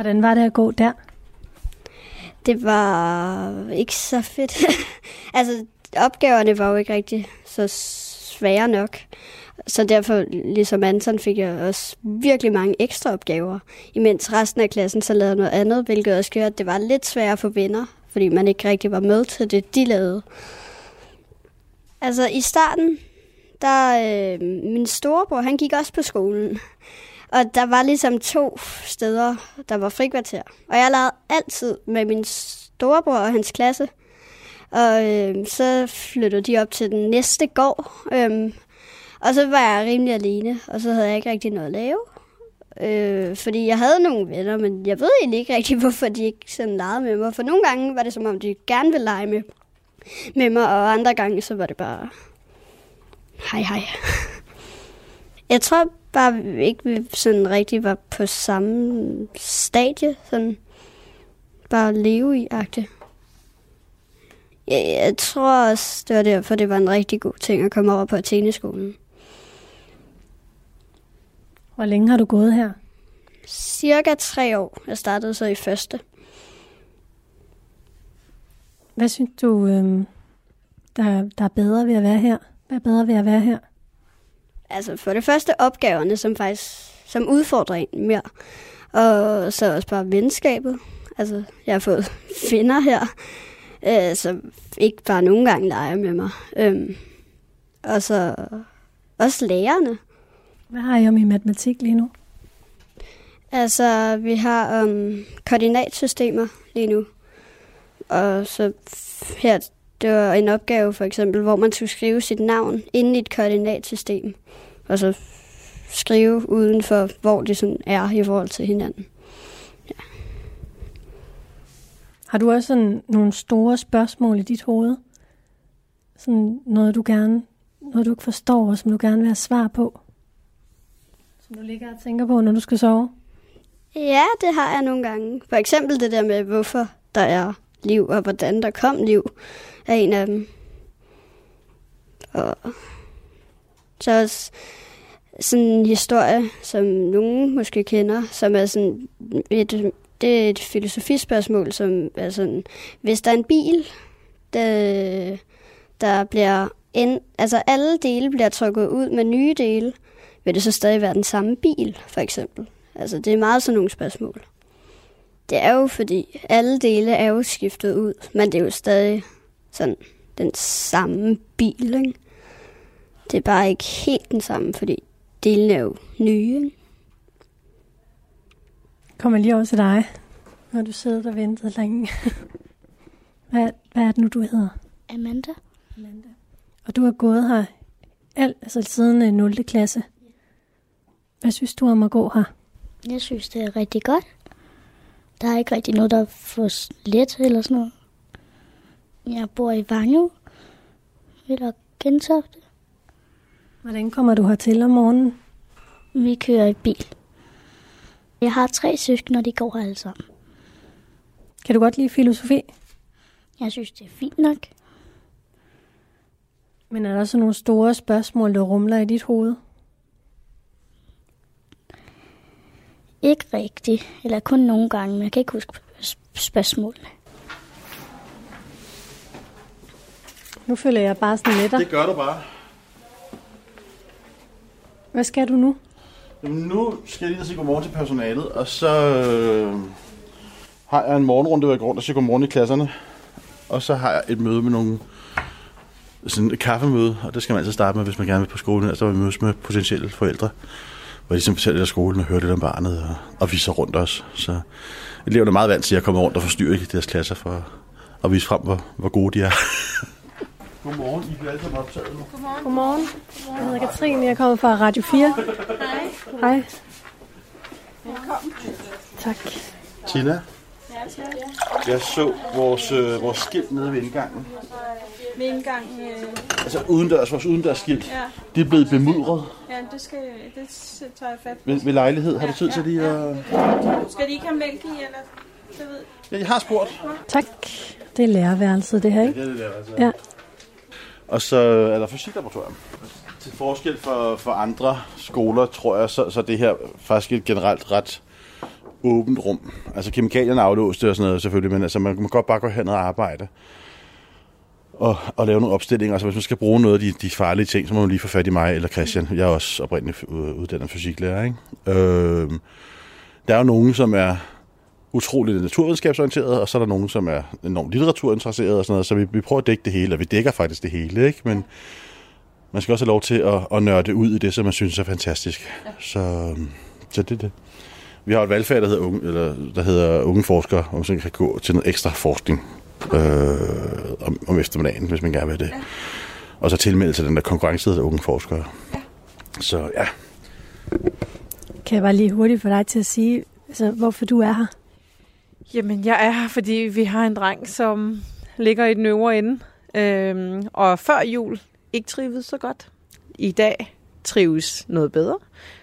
Hvordan var det at gå der? Det var ikke så fedt. altså, opgaverne var jo ikke rigtig så svære nok. Så derfor, ligesom Anton, fik jeg også virkelig mange ekstra opgaver. Imens resten af klassen så lavede noget andet, hvilket også gjorde, at det var lidt sværere for venner, fordi man ikke rigtig var med til det, de lavede. Altså i starten, der øh, min storebror, han gik også på skolen. Og der var ligesom to steder, der var frikvarter. Og jeg legede altid med min storebror og hans klasse. Og øh, så flyttede de op til den næste gård. Øh, og så var jeg rimelig alene, og så havde jeg ikke rigtig noget at lave. Øh, fordi jeg havde nogle venner, men jeg ved egentlig ikke rigtig, hvorfor de ikke sådan legede med mig. For nogle gange var det som om, de gerne ville lege med, med mig, og andre gange så var det bare, hej hej. Jeg tror bare ikke, sådan rigtig var på samme stadie, sådan bare leve i agte. Jeg, jeg tror også, det var derfor, det var en rigtig god ting at komme over på Atheneskolen. Hvor længe har du gået her? Cirka tre år. Jeg startede så i første. Hvad synes du, øh, der, der er bedre ved at være her? Hvad er bedre ved at være her? Altså for det første opgaverne, som faktisk som udfordrer en mere. Og så også bare venskabet. Altså, jeg har fået finder her, øh, som ikke bare nogle gange leger med mig. Øhm, og så også lærerne. Hvad har I om i matematik lige nu? Altså, vi har um, koordinatsystemer lige nu. Og så her, det var en opgave for eksempel, hvor man skulle skrive sit navn inde i et koordinatsystem. Og så skrive uden for, hvor det sådan er i forhold til hinanden. Ja. Har du også sådan nogle store spørgsmål i dit hoved? Sådan noget, du gerne, noget du ikke forstår, og som du gerne vil have svar på? Som du ligger og tænker på, når du skal sove? Ja, det har jeg nogle gange. For eksempel det der med, hvorfor der er liv, og hvordan der kom liv, er en af dem. Og så også sådan en historie, som nogen måske kender, som er sådan et, det er et filosofispørgsmål, som er sådan, hvis der er en bil, der, der bliver en, altså alle dele bliver trukket ud med nye dele, vil det så stadig være den samme bil, for eksempel? Altså, det er meget sådan nogle spørgsmål. Det er jo fordi, alle dele er jo skiftet ud, men det er jo stadig sådan den samme bil, ikke? Det er bare ikke helt den samme, fordi delene er jo nye, ikke? Kommer lige over til dig, når du sidder og venter længe. hvad, hvad er det nu, du hedder? Amanda. Amanda. Og du har gået her alt, altså siden 0. klasse. Hvad synes du om at gå her? Jeg synes, det er rigtig godt. Der er ikke rigtig noget, der er for let eller sådan noget. Jeg bor i Vangø, eller Gentofte. Hvordan kommer du hertil om morgenen? Vi kører i bil. Jeg har tre søskende, og de går alle sammen. Kan du godt lide filosofi? Jeg synes, det er fint nok. Men er der så nogle store spørgsmål, der rumler i dit hoved? Ikke rigtigt. Eller kun nogle gange, men jeg kan ikke huske sp- spørgsmålene. Nu føler jeg bare sådan lidt. Det gør du bare. Hvad skal du nu? Jamen, nu skal jeg lige sige godmorgen til personalet, og så øh, har jeg en morgenrunde, hvor jeg går rundt og siger godmorgen i klasserne. Og så har jeg et møde med nogle sådan et kaffemøde, og det skal man altid starte med, hvis man gerne vil på skolen. Altså, vi mødes med potentielle forældre, hvor de ligesom fortæller lidt af skolen og hører lidt om barnet og, og viser rundt os. Så eleverne er meget vant til at komme rundt og forstyrre i deres klasser for at vise frem, hvor, hvor gode de er. Godmorgen, I bliver alle sammen optaget nu. Godmorgen. Godmorgen. Jeg hedder Katrine, jeg kommer fra Radio 4. Hej. Hej. Velkommen. Tak. Tina, Ja, tak. jeg så vores, øh, vores skilt nede ved indgangen. Med indgang... Øh, Altså udendørs, vores udendørs skilt. Ja. Det er blevet bemudret ja, det, skal, det tager jeg fat på. ved, ved lejlighed. Har du tid til lige at... Skal de ikke have mælk i, eller? Det ved Ja, jeg har spurgt. Tak. Det er lærerværelset, det her, ikke? Ja, det er det, altså. Ja. Og så er der fysiklaboratorium. Til forskel for, for andre skoler, tror jeg, så, så det her faktisk et generelt ret åbent rum. Altså kemikalierne er aflåste og sådan noget selvfølgelig, men altså, man kan godt bare gå hen og arbejde. Og, og lave nogle opstillinger. Altså hvis man skal bruge noget af de, de farlige ting, så må man lige få fat i mig eller Christian. Jeg er også oprindeligt uddannet fysiklærer. Ikke? Øh, der er jo nogen, som er utroligt naturvidenskabsorienteret, og så er der nogen, som er enormt litteraturinteresseret og sådan noget, så vi, vi prøver at dække det hele, og vi dækker faktisk det hele, ikke? Men man skal også have lov til at, at nørde ud i det, som man synes er fantastisk. Ja. Så, så det er det. Vi har et valgfag, der hedder unge, eller, der hedder unge forskere, om man kan gå til noget ekstra forskning øh, om, om eftermiddagen, hvis man gerne vil det. Ja. Og så tilmelde sig den der konkurrence, der hedder unge forskere. Ja. Så ja. Kan jeg bare lige hurtigt få dig til at sige, altså, hvorfor du er her? Jamen, jeg er her, fordi vi har en dreng, som ligger i den øvre ende. Øhm, og før jul ikke trives så godt. I dag trives noget bedre.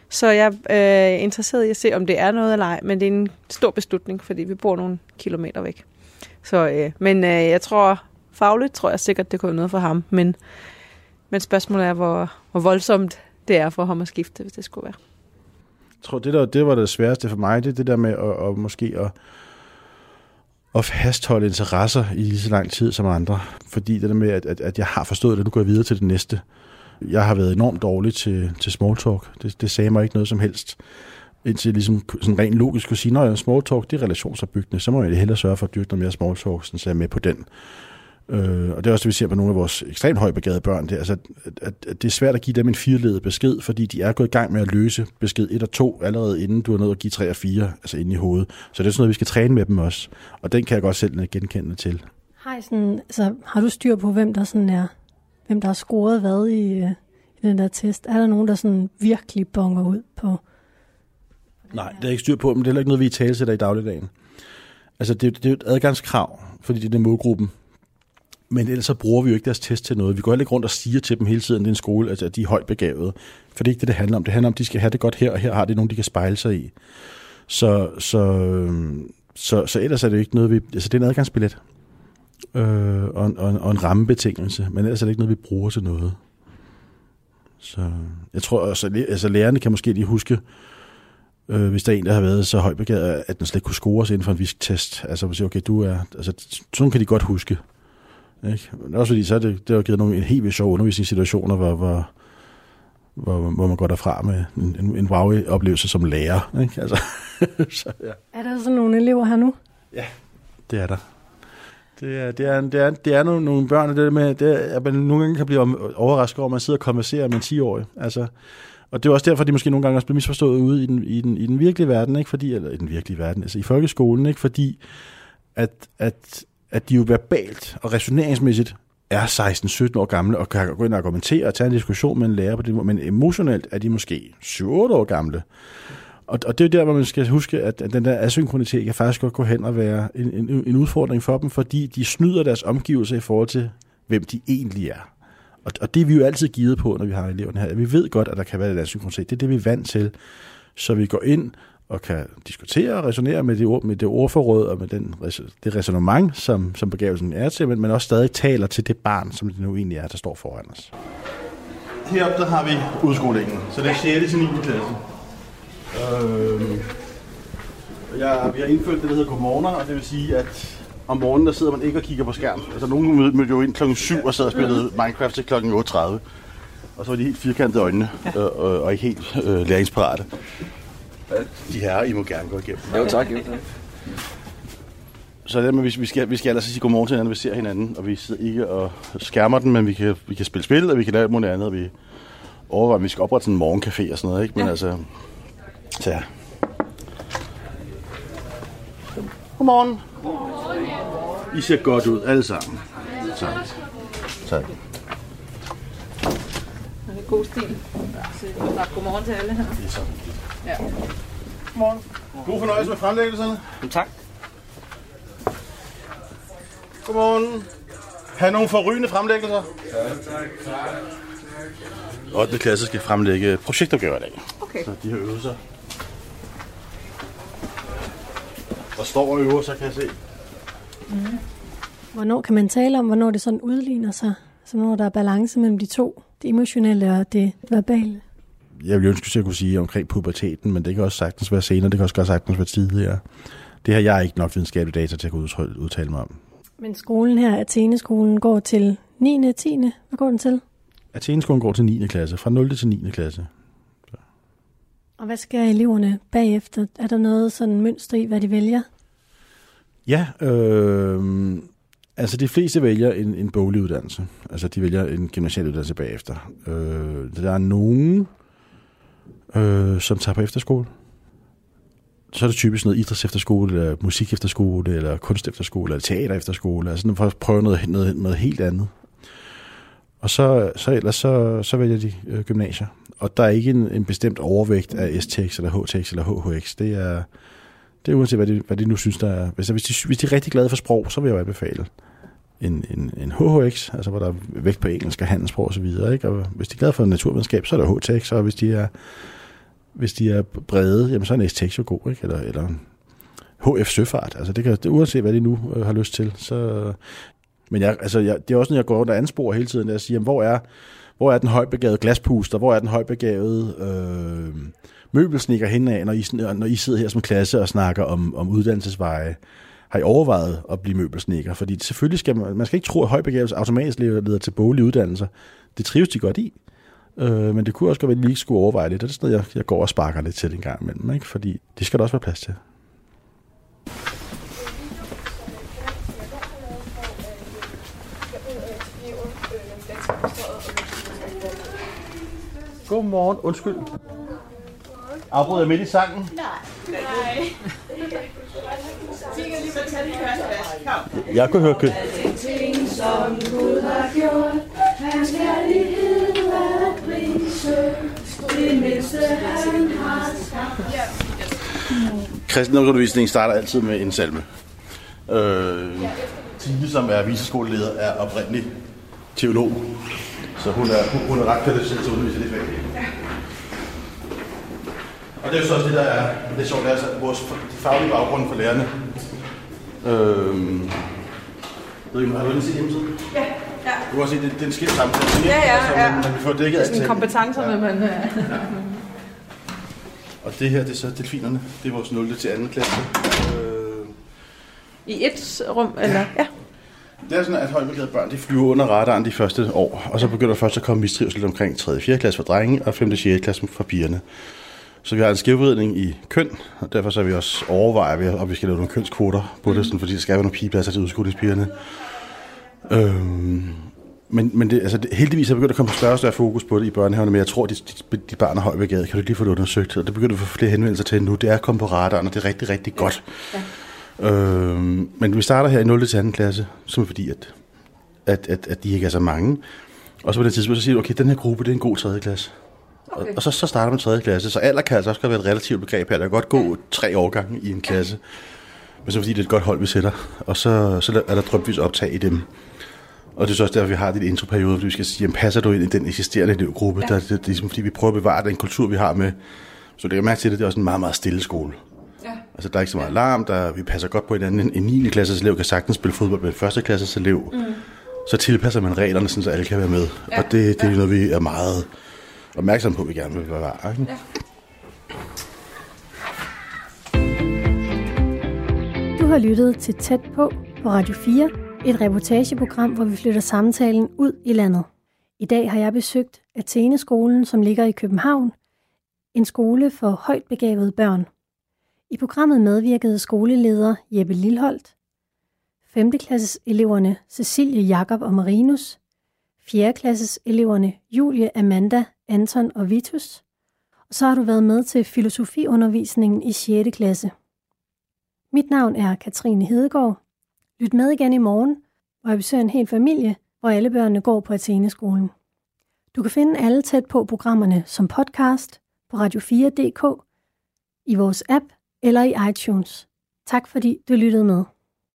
Så jeg øh, er øh, interesseret i at se, om det er noget eller ej. Men det er en stor beslutning, fordi vi bor nogle kilometer væk. Så, øh, men øh, jeg tror, fagligt tror jeg sikkert, det kunne være noget for ham. Men, men spørgsmålet er, hvor, hvor voldsomt det er for ham at skifte, hvis det skulle være. Jeg tror, det, der, det var det sværeste for mig, det er det der med at, at måske at, at fastholde interesser i lige så lang tid som andre. Fordi det der med, at, at, at jeg har forstået det, nu går jeg videre til det næste. Jeg har været enormt dårlig til, til small talk. Det, det sagde mig ikke noget som helst. Indtil jeg ligesom sådan rent logisk kunne sige, at small talk det er relationsopbyggende, så må jeg hellere sørge for at dyrke noget mere small talk, så jeg er med på den. Øh, og det er også det, vi ser på nogle af vores ekstremt højbegavede børn. Det altså, at, at det er svært at give dem en fireledet besked, fordi de er gået i gang med at løse besked 1 og 2 allerede inden du er nået at give 3 og 4, altså inde i hovedet. Så det er sådan noget, vi skal træne med dem også. Og den kan jeg godt selv genkende til. Har, I sådan, altså, har du styr på, hvem der sådan er, hvem der har scoret hvad i, øh, i den der test? Er der nogen, der sådan virkelig bonger ud på? Nej, det er ikke styr på, men det er heller ikke noget, vi i tale sætter i dagligdagen. Altså, det, det er jo et adgangskrav, fordi det er målgruppen. Men ellers så bruger vi jo ikke deres test til noget. Vi går heller ikke rundt og siger til dem hele tiden, at det er en skole, altså, at de er højt begavede. For det er ikke det, det handler om. Det handler om, at de skal have det godt her, og her har det nogen, de kan spejle sig i. Så, så, øhm, så, så ellers er det jo ikke noget, vi... Altså, det er en adgangsbillet. Øh, og, en, og, en, og en rammebetingelse. Men ellers er det ikke noget, vi bruger til noget. Så jeg tror også, altså lærerne kan måske lige huske, øh, hvis der er en, der har været så højbegavet, at den slet ikke kunne score sig inden for en visk test. Altså, man siger, okay, du er... Altså, sådan kan de godt huske. Ikke? Men også fordi, så er det, det har givet nogle en helt vildt sjov undervisningssituationer, hvor, hvor, hvor, hvor man går derfra med en, en, en wow-oplevelse som lærer. Ikke? Altså, så, ja. Er der sådan nogle elever her nu? Ja, det er der. Det er, det er, det er, det er nogle, nogle børn, det med, det er, at man nogle gange kan blive overrasket over, at man sidder og konverserer med en 10-årig. Altså, og det er også derfor, de måske nogle gange også bliver misforstået ude i den, i den, i den virkelige verden, ikke? Fordi, eller i den virkelige verden, altså i folkeskolen, ikke? fordi at, at, at de jo verbalt og resoneringsmæssigt er 16-17 år gamle og kan gå ind og argumentere og tage en diskussion med en lærer på det men emotionelt er de måske 7-8 år gamle. Og, og det er der, hvor man skal huske, at, den der asynkronitet kan faktisk godt gå hen og være en, en, en udfordring for dem, fordi de snyder deres omgivelser i forhold til, hvem de egentlig er. Og, og det er vi jo altid givet på, når vi har eleverne her. Vi ved godt, at der kan være et asynkronitet. Det er det, vi er vant til. Så vi går ind og kan diskutere og resonere med det, med det ordforråd og med den, det resonemang, som, som begavelsen er til, men, men også stadig taler til det barn, som det nu egentlig er, der står foran os. Heroppe der har vi udskolingen, så det er 6. til 9. klasse. Øh, jeg, vi har indført det, der hedder godmorgener, og det vil sige, at om morgenen der sidder man ikke og kigger på skærm. Altså nogen mødte, mødte jo ind klokken 7 og sad og spillede Minecraft til klokken 8.30. Og så var de helt firkantede øjnene og, og, og ikke helt øh, læringsparate. De her, I må gerne gå igennem. Jo tak, jo tak. Så det med, vi, skal, vi skal altså sige godmorgen til hinanden, vi ser hinanden, og vi sidder ikke og skærmer den, men vi kan, vi kan spille spil, og vi kan lave alt muligt andet, og vi overvejer, at vi skal oprette sådan en morgencafé og sådan noget, ikke? Men ja. altså, så ja. Godmorgen. I ser godt ud, alle sammen. Tak. Tak. Det er god stil. Så godmorgen til alle her. Det er så Ja. Godmorgen. God fornøjelse med fremlæggelserne. Tak. Godmorgen. Har nogle forrygende fremlæggelser? Ja, tak. 8. klasse skal fremlægge projektopgaver i dag. Okay. Så de har øvet sig. Og står og øver sig, kan jeg se. Mm. Hvornår kan man tale om, hvornår det sådan udligner sig? Så når der er balance mellem de to, det emotionelle og det verbale? Jeg ville ønske, at jeg kunne sige omkring puberteten, men det kan også sagtens være senere, det kan også godt sagtens være tidligere. Det har jeg ikke nok videnskabelige data til at kunne udtale mig om. Men skolen her, Athene-skolen, går til 9. og 10. Hvad går den til? Athene-skolen går til 9. klasse, fra 0. til 9. klasse. Og hvad skal eleverne bagefter? Er der noget sådan mønster i, hvad de vælger? Ja, øh, altså de fleste vælger en, en boglig uddannelse. Altså de vælger en gymnasial uddannelse bagefter. Øh, der er nogen, øh, som tager på efterskole. Så er det typisk noget idræts efterskole, eller musik efterskole, eller kunst efterskole, eller teater efterskole. Altså for at prøve noget, noget, noget helt andet. Og så, så ellers så, så vælger de øh, gymnasier. Og der er ikke en, en bestemt overvægt af STX eller HTX eller HHX. Det er, det er uanset, hvad de, hvad de nu synes, der er. Hvis, hvis, de, hvis de er rigtig glade for sprog, så vil jeg jo anbefale en, en, en HHX, altså hvor der er vægt på engelsk og handelssprog osv. Ikke? Og hvis de er glade for naturvidenskab, så er der HTX, og hvis de er, hvis de er brede, jamen så er en STX jo god, ikke? Eller, eller HF Søfart. Altså det kan, det, uanset hvad de nu øh, har lyst til. Så, men jeg, altså, jeg, det er også, når jeg går rundt og ansporer hele tiden, at sige, siger, jamen, hvor er, hvor er den højbegavede glaspuster, hvor er den højbegavede øh, møbelsnikker henad, når I, når I sidder her som klasse og snakker om, om uddannelsesveje. Har I overvejet at blive møbelsnikker? Fordi selvfølgelig skal man, man skal ikke tro, at højbegavelse automatisk leder til boglige uddannelser. Det trives de godt i. Øh, men det kunne også godt være, at de lige skulle overveje lidt. Det er sådan noget, jeg, jeg går og sparker lidt til en gang imellem. Ikke? Fordi det skal der også være plads til. Godmorgen. Undskyld. Afbryder jeg midt i sangen? Nej. Nej. Jeg kunne høre kø. Ting, som Gud har gjort, hans kærlighed er det mindste han har skabt. Kristendomsundervisningen starter altid med en salme. Øh, Tine, som er viseskoleleder, er oprindelig teolog. Så hun er, hun er ret kvalificeret til at undervise i det fag. Og det er jo så også det, der er, det er sjovt, det er altså vores faglige baggrund for lærerne. Øh, ved ikke, har du set hjemmesiden? Ja, ja. Du kan også se, det, det er en skilt samtale. Ja, ja, altså, ja. Man, man får dækket Det er sådan alting. kompetencerne, Ja. man... Ja. Og det her, det er så delfinerne. Det er vores 0. til 2. klasse. Øh, I et rum, eller? Ja. Det er sådan, at højbegavede børn de flyver under radaren de første år, og så begynder der først at komme mistrivsel omkring 3. og 4. klasse for drenge og 5. og 6. klasse for pigerne. Så vi har en skævvridning i køn, og derfor så vi også overvejer, vi, om vi skal lave nogle kønskvoter på det, sådan, fordi der skal være nogle pigepladser til udskolingspigerne. Øhm, men, men det, altså, det, heldigvis er begyndt at komme større og større fokus på det i børnehaverne, men jeg tror, at de, de, de børn er højbegavet. Kan du lige få det undersøgt? Og det begynder at få flere henvendelser til nu. Det er kommet på radaren, og det er rigtig, rigtig godt. Ja. Øhm, men vi starter her i 0. til 2. klasse, som er fordi, at, at, at, at de ikke er så mange. Og så på det tidspunkt, så siger du, okay, den her gruppe, det er en god 3. klasse. Okay. Og, og så, så starter man 3. klasse. Så alder kan altså også godt være et relativt begreb her. Der kan godt gå tre årgange i en klasse. Men så fordi det er et godt hold, vi sætter. Og så, så er der drøbvis optag i dem. Og det er så også derfor, vi har det introperiode, fordi vi skal sige, jamen, passer du ind i den eksisterende elevgruppe? Ja. Der, det, det, er ligesom, fordi vi prøver at bevare den kultur, vi har med. Så det er mærke til, det, det er også en meget, meget stille skole. Ja. Altså, der er ikke så meget alarm, der, vi passer godt på hinanden. En, en 9. klasses elev kan sagtens spille fodbold med en 1. klasses elev. Mm. Så tilpasser man reglerne, sådan, så alle kan være med. Ja. Og det, det er noget, vi er meget opmærksomme på, at vi gerne vil bevare. Ikke? Ja. Du har lyttet til Tæt på på Radio 4, et reportageprogram, hvor vi flytter samtalen ud i landet. I dag har jeg besøgt Athene-skolen, som ligger i København, en skole for højt begavede børn. I programmet medvirkede skoleleder Jeppe Lilholdt, 5. klasses eleverne Cecilie, Jakob og Marinus, 4. klasses eleverne Julie, Amanda, Anton og Vitus, og så har du været med til filosofiundervisningen i 6. klasse. Mit navn er Katrine Hedegaard. Lyt med igen i morgen, hvor jeg besøger en hel familie, hvor alle børnene går på Athene-skolen. Du kan finde alle tæt på programmerne som podcast på radio4.dk, i vores app eller i iTunes. Tak fordi du lyttede med.